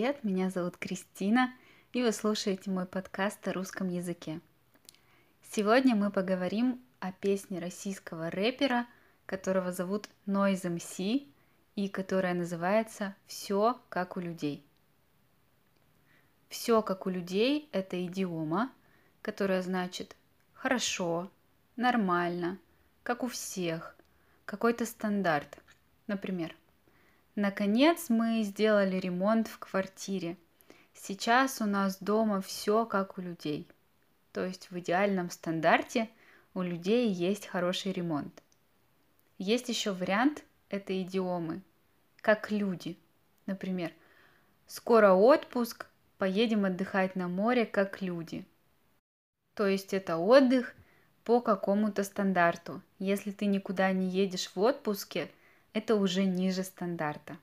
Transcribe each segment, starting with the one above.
привет! Меня зовут Кристина, и вы слушаете мой подкаст о русском языке. Сегодня мы поговорим о песне российского рэпера, которого зовут Noise MC, и которая называется «Все как у людей». «Все как у людей» — это идиома, которая значит «хорошо», «нормально», «как у всех», какой-то стандарт. Например, Наконец мы сделали ремонт в квартире. Сейчас у нас дома все как у людей. То есть в идеальном стандарте у людей есть хороший ремонт. Есть еще вариант этой идиомы, как люди. Например, скоро отпуск, поедем отдыхать на море как люди. То есть это отдых по какому-то стандарту. Если ты никуда не едешь в отпуске – это уже ниже стандарта.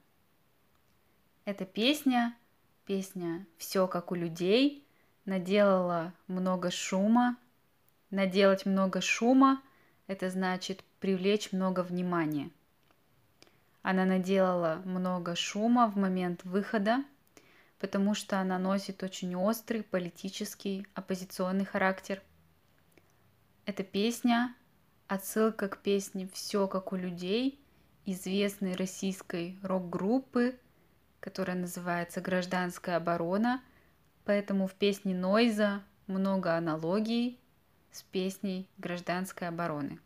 Эта песня, песня «Все как у людей», наделала много шума. Наделать много шума – это значит привлечь много внимания. Она наделала много шума в момент выхода, потому что она носит очень острый политический оппозиционный характер. Эта песня – отсылка к песне «Все как у людей», известной российской рок-группы, которая называется «Гражданская оборона», поэтому в песне Нойза много аналогий с песней «Гражданской обороны».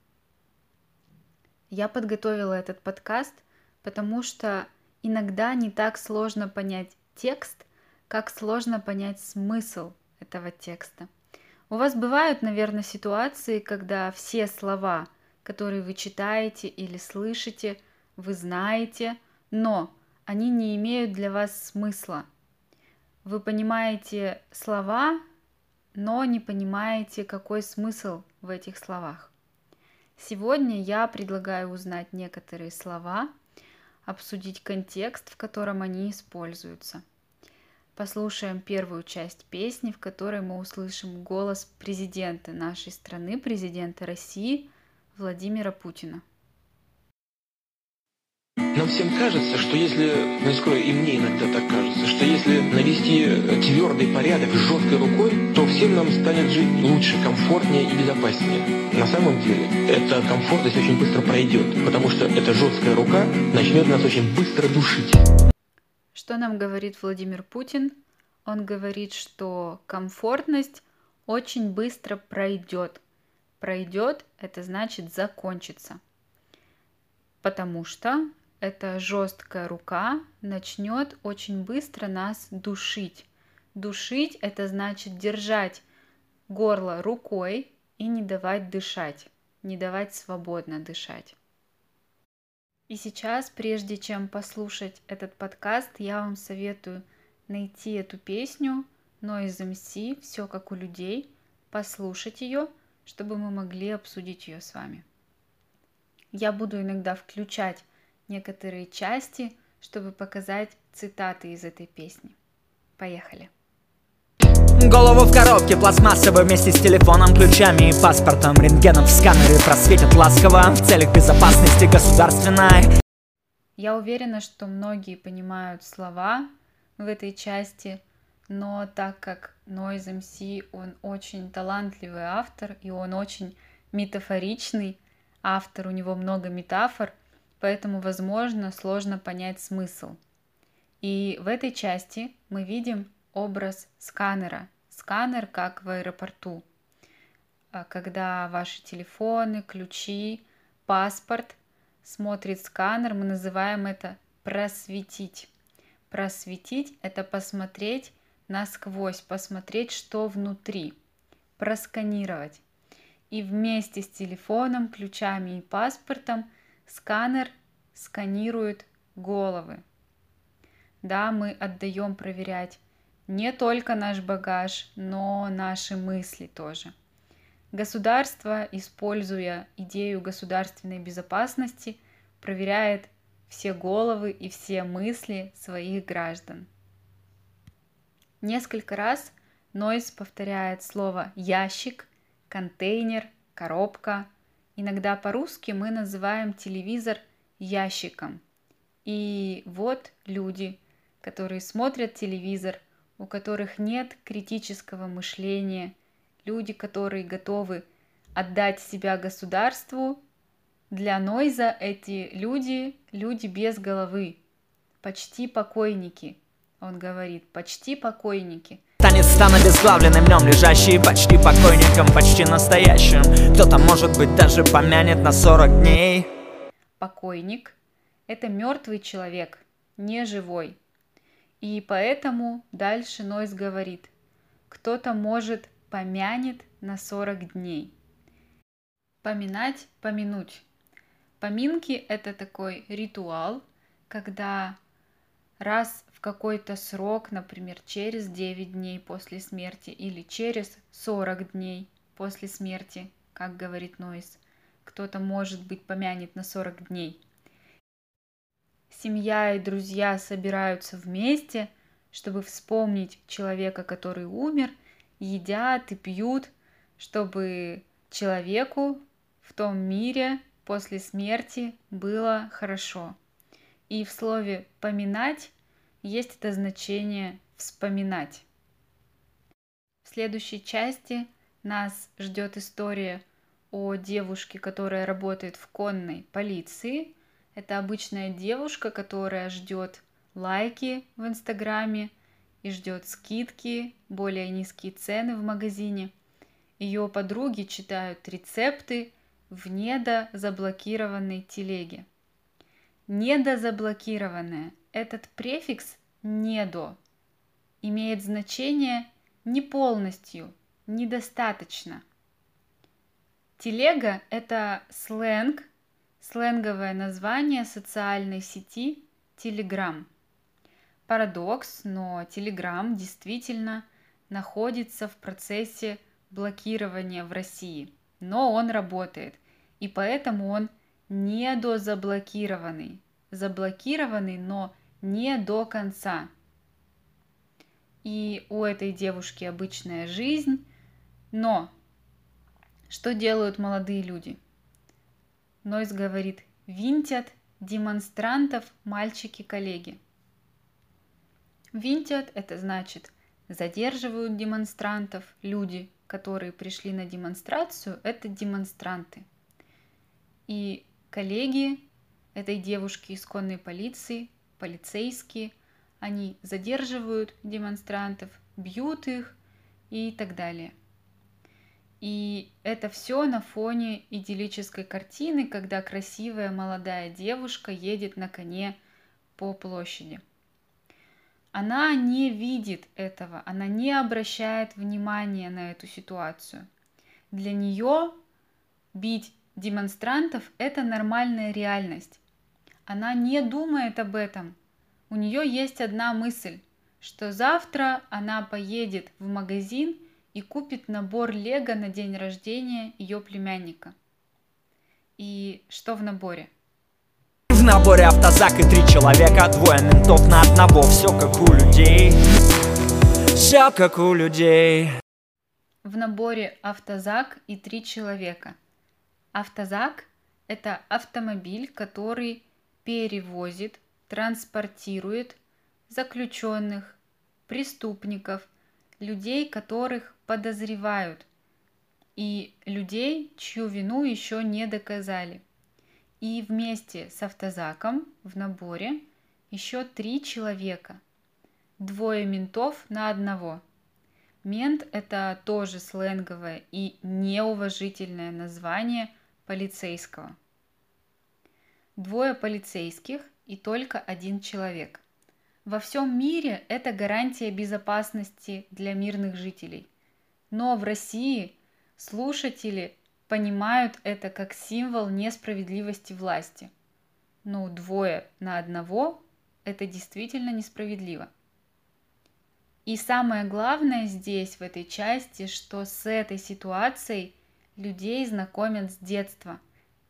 Я подготовила этот подкаст, потому что иногда не так сложно понять текст, как сложно понять смысл этого текста. У вас бывают, наверное, ситуации, когда все слова, которые вы читаете или слышите – вы знаете, но они не имеют для вас смысла. Вы понимаете слова, но не понимаете, какой смысл в этих словах. Сегодня я предлагаю узнать некоторые слова, обсудить контекст, в котором они используются. Послушаем первую часть песни, в которой мы услышим голос президента нашей страны, президента России Владимира Путина. Нам всем кажется, что если, ну скрою, и мне иногда так кажется, что если навести твердый порядок жесткой рукой, то всем нам станет жить лучше, комфортнее и безопаснее. На самом деле, эта комфортность очень быстро пройдет, потому что эта жесткая рука начнет нас очень быстро душить. Что нам говорит Владимир Путин? Он говорит, что комфортность очень быстро пройдет. Пройдет, это значит закончится. Потому что эта жесткая рука начнет очень быстро нас душить. Душить – это значит держать горло рукой и не давать дышать, не давать свободно дышать. И сейчас, прежде чем послушать этот подкаст, я вам советую найти эту песню Noise MC «Все как у людей», послушать ее, чтобы мы могли обсудить ее с вами. Я буду иногда включать некоторые части, чтобы показать цитаты из этой песни. Поехали. Голову в коробке пластмассовой вместе с телефоном, ключами и паспортом Рентгеном в сканере просветят ласково в целях безопасности государственной Я уверена, что многие понимают слова в этой части, но так как Noise MC, он очень талантливый автор, и он очень метафоричный автор, у него много метафор, поэтому, возможно, сложно понять смысл. И в этой части мы видим образ сканера. Сканер как в аэропорту, а, когда ваши телефоны, ключи, паспорт смотрит сканер, мы называем это просветить. Просветить – это посмотреть насквозь, посмотреть, что внутри, просканировать. И вместе с телефоном, ключами и паспортом – Сканер сканирует головы. Да, мы отдаем проверять не только наш багаж, но наши мысли тоже. Государство, используя идею государственной безопасности, проверяет все головы и все мысли своих граждан. Несколько раз Нойс повторяет слово ящик, контейнер, коробка – Иногда по-русски мы называем телевизор ящиком. И вот люди которые смотрят телевизор, у которых нет критического мышления, люди, которые готовы отдать себя государству. Для Нойза эти люди – люди без головы, почти покойники. Он говорит, почти покойники – Танец стан обезглавленным днем Лежащий почти покойником, почти настоящим Кто-то, может быть, даже помянет на 40 дней Покойник – это мертвый человек, не живой. И поэтому дальше Нойс говорит, кто-то, может, помянет на 40 дней. Поминать, помянуть. Поминки – это такой ритуал, когда раз в какой-то срок, например, через 9 дней после смерти или через 40 дней после смерти, как говорит Нойс. Кто-то, может быть, помянет на 40 дней. Семья и друзья собираются вместе, чтобы вспомнить человека, который умер, едят и пьют, чтобы человеку в том мире после смерти было хорошо. И в слове «поминать» есть это значение вспоминать. В следующей части нас ждет история о девушке, которая работает в конной полиции. Это обычная девушка, которая ждет лайки в Инстаграме и ждет скидки, более низкие цены в магазине. Ее подруги читают рецепты в недозаблокированной телеге. Недозаблокированная этот префикс «недо» имеет значение не полностью, недостаточно. Телега – это сленг, сленговое название социальной сети Telegram. Парадокс, но Telegram действительно находится в процессе блокирования в России, но он работает, и поэтому он недозаблокированный, заблокированный, но не до конца. И у этой девушки обычная жизнь, но что делают молодые люди? Нойс говорит, винтят демонстрантов мальчики-коллеги. Винтят – это значит задерживают демонстрантов, люди, которые пришли на демонстрацию, это демонстранты. И коллеги этой девушки из конной полиции полицейские, они задерживают демонстрантов, бьют их и так далее. И это все на фоне идиллической картины, когда красивая молодая девушка едет на коне по площади. Она не видит этого, она не обращает внимания на эту ситуацию. Для нее бить демонстрантов – это нормальная реальность. Она не думает об этом. У нее есть одна мысль, что завтра она поедет в магазин и купит набор Лего на день рождения ее племянника. И что в наборе? В наборе автозак и три человека, двое ментов на одного, все как у людей. Все как у людей. В наборе автозак и три человека. Автозак – это автомобиль, который перевозит, транспортирует заключенных, преступников, людей, которых подозревают, и людей, чью вину еще не доказали. И вместе с автозаком в наборе еще три человека. Двое ментов на одного. Мент – это тоже сленговое и неуважительное название полицейского двое полицейских и только один человек. Во всем мире это гарантия безопасности для мирных жителей. Но в России слушатели понимают это как символ несправедливости власти. Но двое на одного – это действительно несправедливо. И самое главное здесь, в этой части, что с этой ситуацией людей знакомят с детства.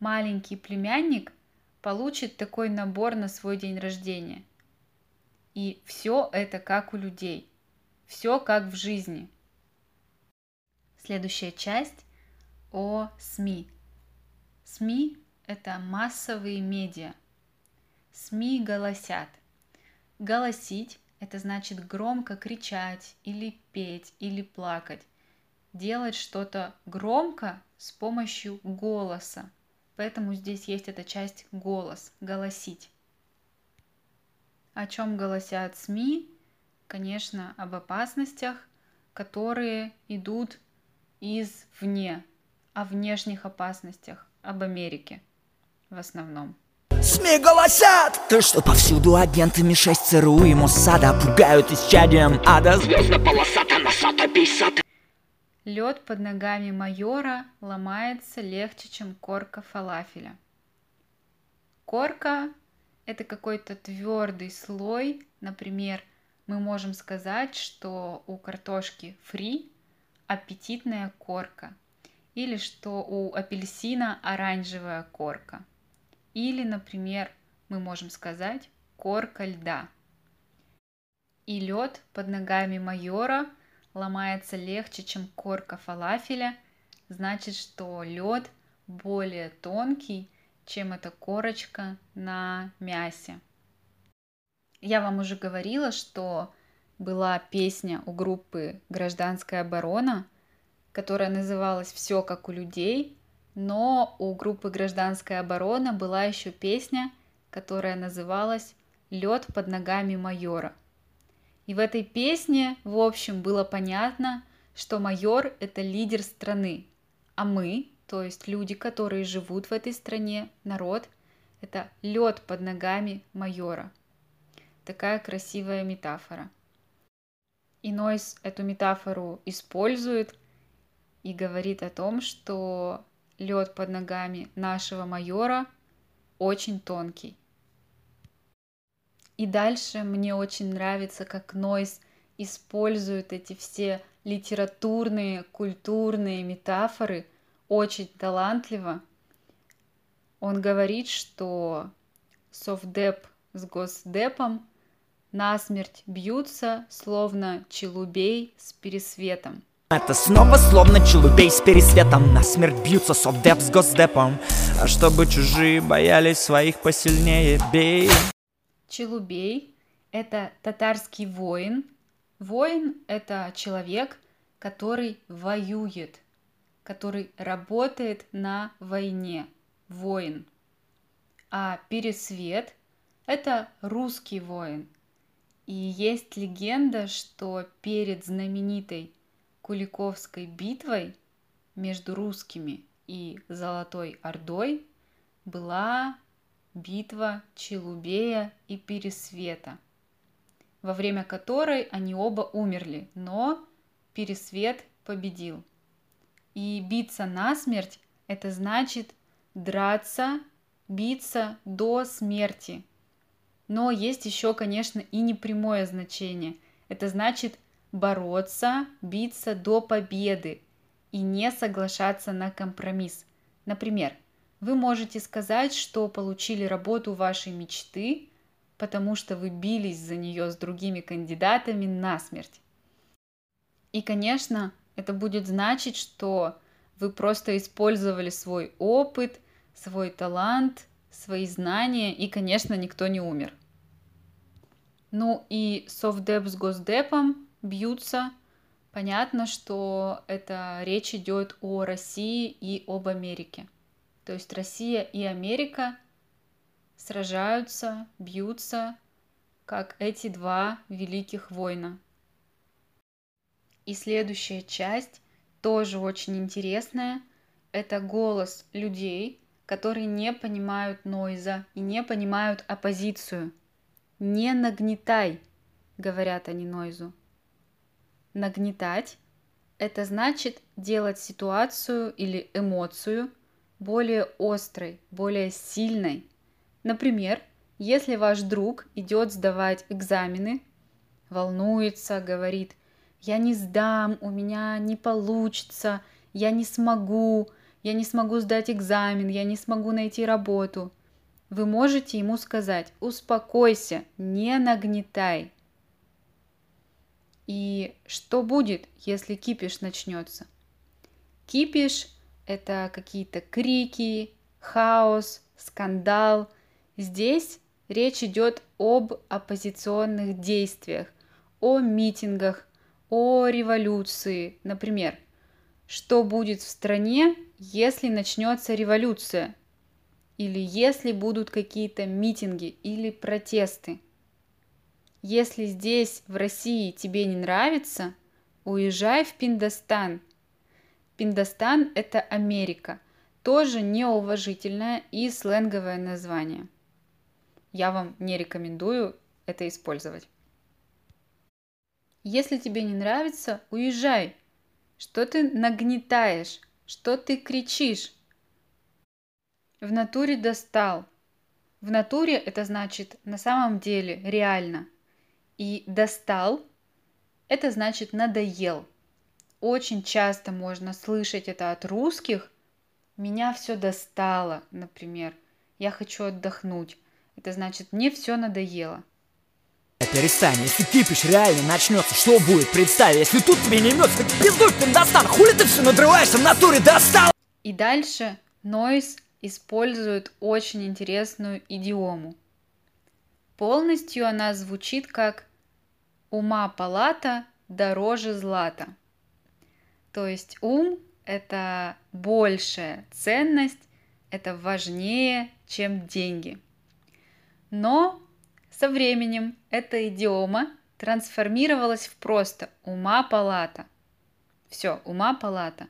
Маленький племянник – получит такой набор на свой день рождения. И все это как у людей, все как в жизни. Следующая часть о СМИ. СМИ – это массовые медиа. СМИ голосят. Голосить Это значит громко кричать или петь или плакать. Делать что-то громко с помощью голоса. Поэтому здесь есть эта часть голос, голосить. О чем голосят СМИ? Конечно, об опасностях, которые идут извне, о внешних опасностях, об Америке в основном. СМИ голосят, то что повсюду агенты Ми-6 ЦРУ и Моссада пугают исчадием ада Звездно-полосата, носата, писата Лед под ногами майора ломается легче, чем корка фалафеля. Корка – это какой-то твердый слой, например, мы можем сказать, что у картошки фри аппетитная корка, или что у апельсина оранжевая корка, или, например, мы можем сказать корка льда. И лед под ногами майора ломается легче, чем корка фалафеля, значит, что лед более тонкий, чем эта корочка на мясе. Я вам уже говорила, что была песня у группы «Гражданская оборона», которая называлась «Все как у людей», но у группы «Гражданская оборона» была еще песня, которая называлась «Лед под ногами майора». И в этой песне, в общем, было понятно, что майор – это лидер страны, а мы, то есть люди, которые живут в этой стране, народ, это лед под ногами майора – Такая красивая метафора. И Нойс эту метафору использует и говорит о том, что лед под ногами нашего майора очень тонкий. И дальше мне очень нравится, как Нойс использует эти все литературные, культурные метафоры очень талантливо. Он говорит, что совдеп с госдепом насмерть бьются, словно челубей с пересветом. Это снова словно челубей с пересветом Насмерть бьются совдеп с госдепом А чтобы чужие боялись своих посильнее бей Челубей – это татарский воин. Воин – это человек, который воюет, который работает на войне. Воин. А пересвет – это русский воин – и есть легенда, что перед знаменитой Куликовской битвой между русскими и Золотой Ордой была битва Челубея и Пересвета, во время которой они оба умерли, но Пересвет победил. И биться насмерть – это значит драться, биться до смерти – но есть еще, конечно, и непрямое значение. Это значит бороться, биться до победы и не соглашаться на компромисс. Например, вы можете сказать, что получили работу вашей мечты, потому что вы бились за нее с другими кандидатами насмерть. И, конечно, это будет значить, что вы просто использовали свой опыт, свой талант, свои знания, и, конечно, никто не умер. Ну и совдеп с госдепом бьются. Понятно, что это речь идет о России и об Америке. То есть Россия и Америка сражаются, бьются, как эти два великих воина. И следующая часть тоже очень интересная. Это голос людей, которые не понимают нойза и не понимают оппозицию – не нагнетай, говорят они Нойзу. Нагнетать – это значит делать ситуацию или эмоцию более острой, более сильной. Например, если ваш друг идет сдавать экзамены, волнуется, говорит, я не сдам, у меня не получится, я не смогу, я не смогу сдать экзамен, я не смогу найти работу – вы можете ему сказать «Успокойся, не нагнетай». И что будет, если кипиш начнется? Кипиш – это какие-то крики, хаос, скандал. Здесь речь идет об оппозиционных действиях, о митингах, о революции. Например, что будет в стране, если начнется революция, или если будут какие-то митинги или протесты. Если здесь, в России, тебе не нравится, уезжай в Пиндостан. Пиндостан – это Америка, тоже неуважительное и сленговое название. Я вам не рекомендую это использовать. Если тебе не нравится, уезжай. Что ты нагнетаешь? Что ты кричишь? В натуре достал. В натуре это значит на самом деле, реально. И достал – это значит надоел. Очень часто можно слышать это от русских. Меня все достало, например. Я хочу отдохнуть. Это значит, мне все надоело. Перестань, если кипиш реально начнется, что будет? Представь, если тут тебе не имется, так пиздуй ты достан, хули ты все надрываешься в натуре, достал! И дальше Нойс использует очень интересную идиому. Полностью она звучит как ума палата дороже злата. То есть ум – это большая ценность, это важнее, чем деньги. Но со временем эта идиома трансформировалась в просто ума палата. Все, ума палата.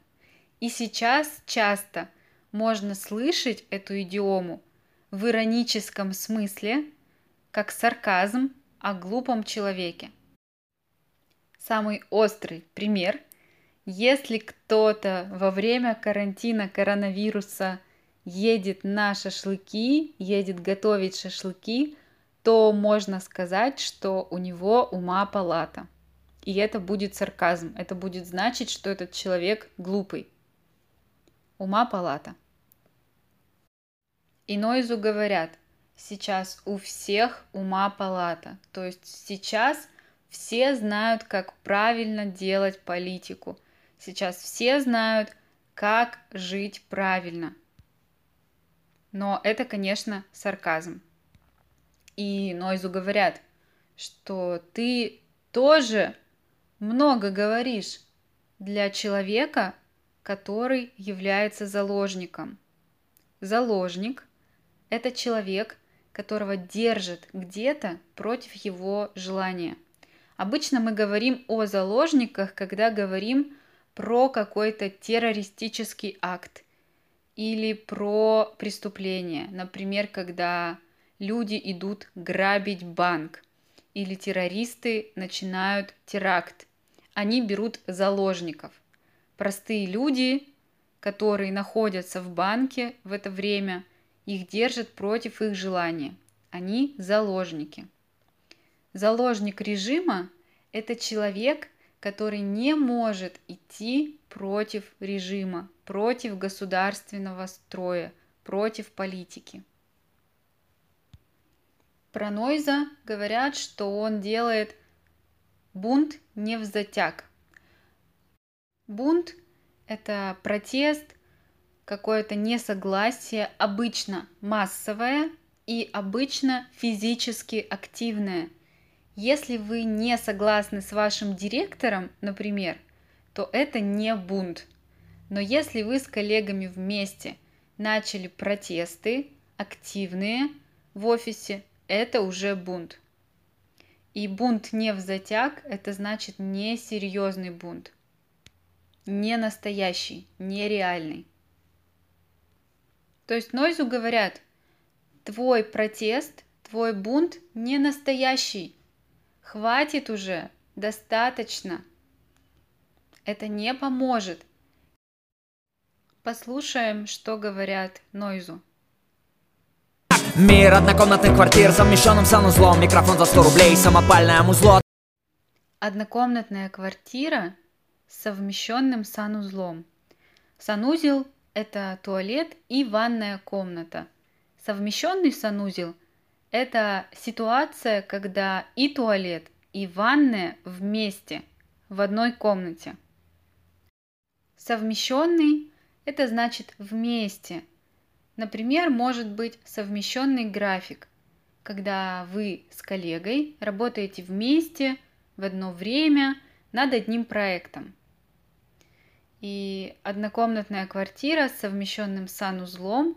И сейчас часто можно слышать эту идиому в ироническом смысле, как сарказм о глупом человеке – самый острый пример. Если кто-то во время карантина коронавируса едет на шашлыки, едет готовить шашлыки, то можно сказать, что у него ума палата. И это будет сарказм. Это будет значить, что этот человек глупый. Ума палата. И Нойзу говорят, сейчас у всех ума палата. То есть сейчас все знают, как правильно делать политику. Сейчас все знают, как жить правильно. Но это, конечно, сарказм. И Нойзу говорят, что ты тоже много говоришь для человека, который является заложником. Заложник – это человек, которого держит где-то против его желания – Обычно мы говорим о заложниках, когда говорим про какой-то террористический акт или про преступление. Например, когда люди идут грабить банк или террористы начинают теракт. Они берут заложников. Простые люди, которые находятся в банке в это время, их держат против их желания. Они заложники. Заложник режима – это человек, который не может идти против режима, против государственного строя, против политики. Про Нойза говорят, что он делает бунт не в затяг. Бунт – это протест, какое-то несогласие, обычно массовое и обычно физически активное – если вы не согласны с вашим директором, например, то это не бунт. Но если вы с коллегами вместе начали протесты, активные в офисе, это уже бунт. И бунт не в затяг, это значит несерьезный бунт. Не настоящий, нереальный. То есть Нойзу говорят, твой протест, твой бунт не настоящий, Хватит уже, достаточно. Это не поможет. Послушаем, что говорят Нойзу. Мир однокомнатных квартир, совмещенным санузлом, микрофон за 100 рублей, самопальное музло. Однокомнатная квартира с совмещенным санузлом. Санузел – это туалет и ванная комната. Совмещенный санузел это ситуация, когда и туалет, и ванная вместе, в одной комнате. Совмещенный – это значит вместе. Например, может быть совмещенный график. когда вы с коллегой работаете вместе в одно время над одним проектом. И однокомнатная квартира с совмещенным санузлом,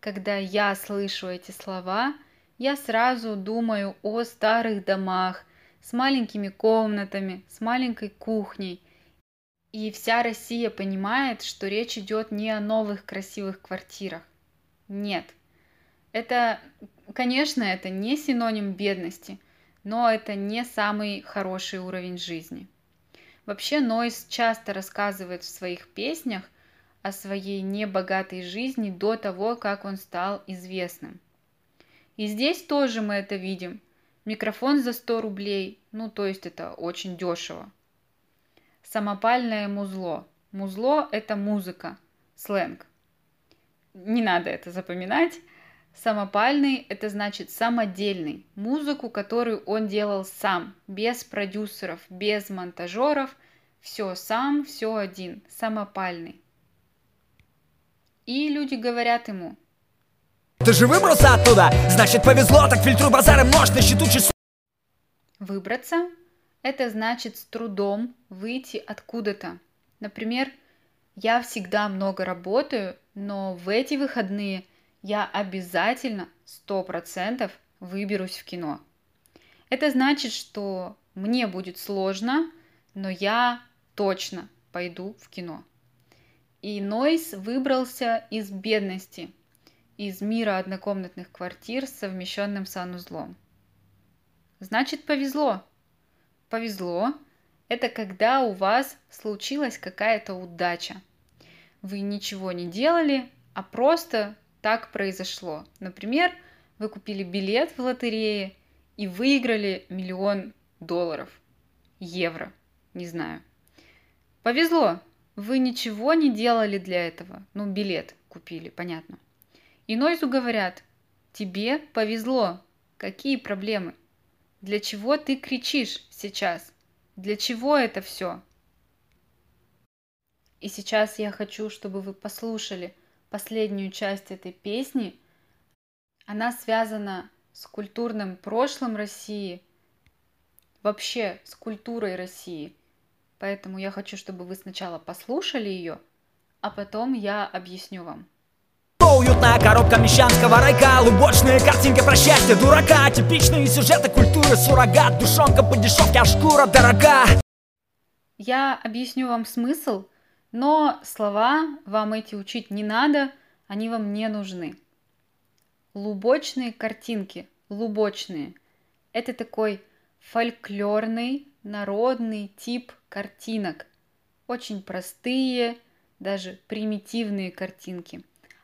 когда я слышу эти слова, я сразу думаю о старых домах с маленькими комнатами, с маленькой кухней. И вся Россия понимает, что речь идет не о новых красивых квартирах. Нет. Это, конечно, это не синоним бедности, но это не самый хороший уровень жизни. Вообще Нойс часто рассказывает в своих песнях о своей небогатой жизни до того, как он стал известным. И здесь тоже мы это видим. Микрофон за 100 рублей, ну то есть это очень дешево. Самопальное музло. Музло – это музыка, сленг. Не надо это запоминать. Самопальный – это значит самодельный. Музыку, которую он делал сам, без продюсеров, без монтажеров. Все сам, все один, самопальный. И люди говорят ему. Ты же выбрался оттуда? Значит повезло, так фильтруй базары множь счету часов. Выбраться – это значит с трудом выйти откуда-то. Например, я всегда много работаю, но в эти выходные – я обязательно сто процентов выберусь в кино. Это значит, что мне будет сложно, но я точно пойду в кино. И Нойс выбрался из бедности, из мира однокомнатных квартир с совмещенным санузлом. Значит, повезло. Повезло – это когда у вас случилась какая-то удача. Вы ничего не делали, а просто так произошло. Например, вы купили билет в лотерее и выиграли миллион долларов, евро, не знаю. Повезло, вы ничего не делали для этого. Ну, билет купили, понятно. И Нойзу говорят, тебе повезло, какие проблемы? Для чего ты кричишь сейчас? Для чего это все? И сейчас я хочу, чтобы вы послушали – последнюю часть этой песни. Она связана с культурным прошлым России, вообще с культурой России. Поэтому я хочу, чтобы вы сначала послушали ее, а потом я объясню вам. Уютная коробка мещанского райка Лубочные картинки про счастье дурака Типичные сюжеты культуры суррогат Душонка по дешевке, а шкура дорога Я объясню вам смысл но слова вам эти учить не надо, они вам не нужны. Лубочные картинки, лубочные, это такой фольклорный, народный тип картинок. Очень простые, даже примитивные картинки.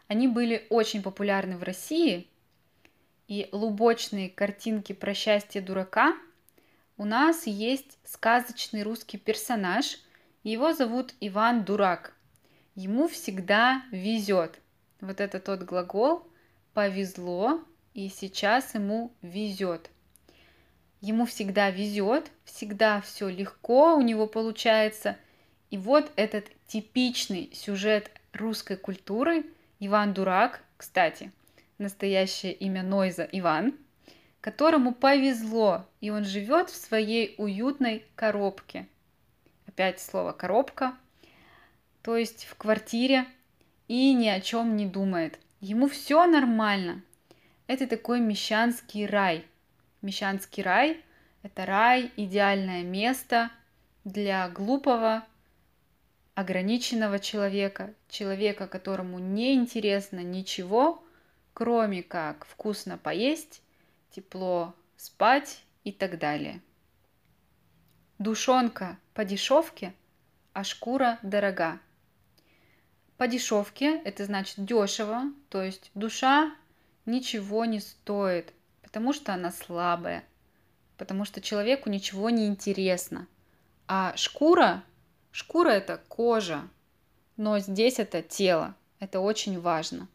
Они были очень популярны в России, и лубочные картинки про счастье дурака у нас есть сказочный русский персонаж – его зовут Иван Дурак. Ему всегда везет. Вот это тот глагол повезло, и сейчас ему везет. Ему всегда везет, всегда все легко у него получается. И вот этот типичный сюжет русской культуры Иван Дурак, кстати, настоящее имя Нойза Иван, которому повезло, и он живет в своей уютной коробке – опять слово коробка, то есть в квартире и ни о чем не думает. Ему все нормально. Это такой мещанский рай. Мещанский рай – это рай, идеальное место для глупого, ограниченного человека, человека, которому не интересно ничего, кроме как вкусно поесть, тепло спать и так далее. Душонка по дешевке, а шкура дорога. По дешевке это значит дешево, то есть душа ничего не стоит, потому что она слабая, потому что человеку ничего не интересно. А шкура, шкура это кожа, но здесь это тело, это очень важно.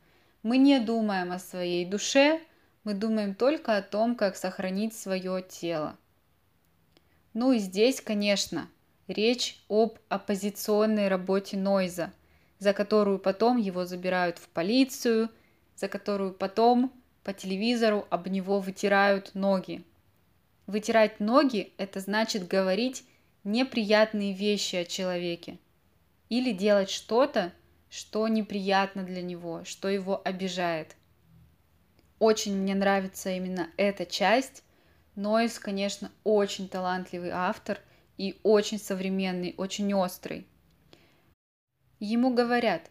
Мы не думаем о своей душе, мы думаем только о том, как сохранить свое тело. Ну и здесь, конечно, речь об оппозиционной работе Нойза, за которую потом его забирают в полицию, за которую потом по телевизору об него вытирают ноги. Вытирать ноги – это значит говорить неприятные вещи о человеке или делать что-то, что неприятно для него, что его обижает. Очень мне нравится именно эта часть. Нойс, конечно, очень талантливый автор и очень современный, очень острый. Ему говорят,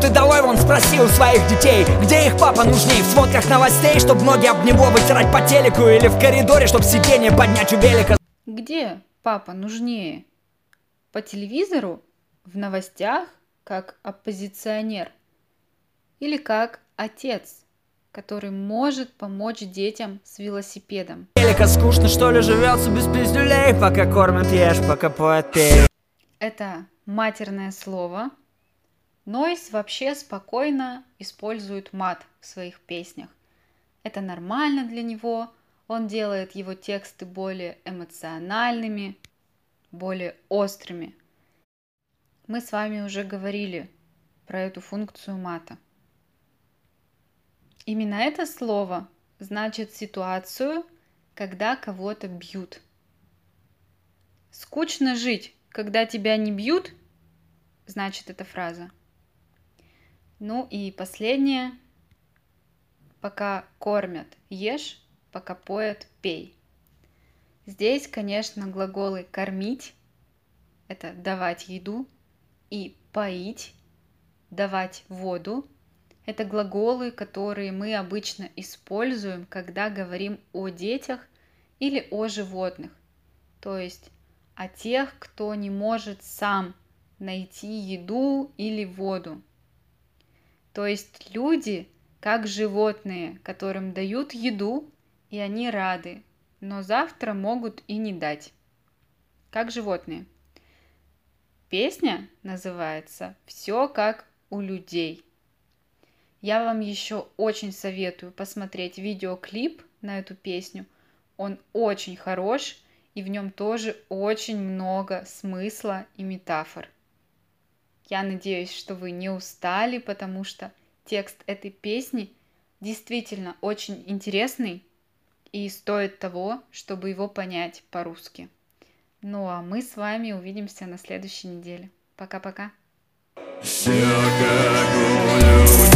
ты давай вон спроси у своих детей, где их папа нужней В сводках новостей, чтоб ноги об него вытирать по телеку Или в коридоре, чтоб сиденье поднять у велика Где папа нужнее? По телевизору? В новостях? Как оппозиционер? Или как отец, который может помочь детям с велосипедом? Велика скучно, что ли, живется без пиздюлей Пока кормят ешь, пока поет пей Это матерное слово, Нойс вообще спокойно использует мат в своих песнях. Это нормально для него, он делает его тексты более эмоциональными, более острыми. Мы с вами уже говорили про эту функцию мата. Именно это слово значит ситуацию, когда кого-то бьют. Скучно жить, когда тебя не бьют, значит эта фраза. Ну и последнее. Пока кормят, ешь, пока поят, пей. Здесь, конечно, глаголы кормить – это давать еду, и поить, давать воду – это глаголы, которые мы обычно используем, когда говорим о детях или о животных, то есть о тех, кто не может сам найти еду или воду. То есть люди, как животные, которым дают еду, и они рады, но завтра могут и не дать. Как животные. Песня называется «Все как у людей». Я вам еще очень советую посмотреть видеоклип на эту песню. Он очень хорош, и в нем тоже очень много смысла и метафор. Я надеюсь, что вы не устали, потому что текст этой песни действительно очень интересный и стоит того, чтобы его понять по-русски. Ну а мы с вами увидимся на следующей неделе. Пока-пока. Все как у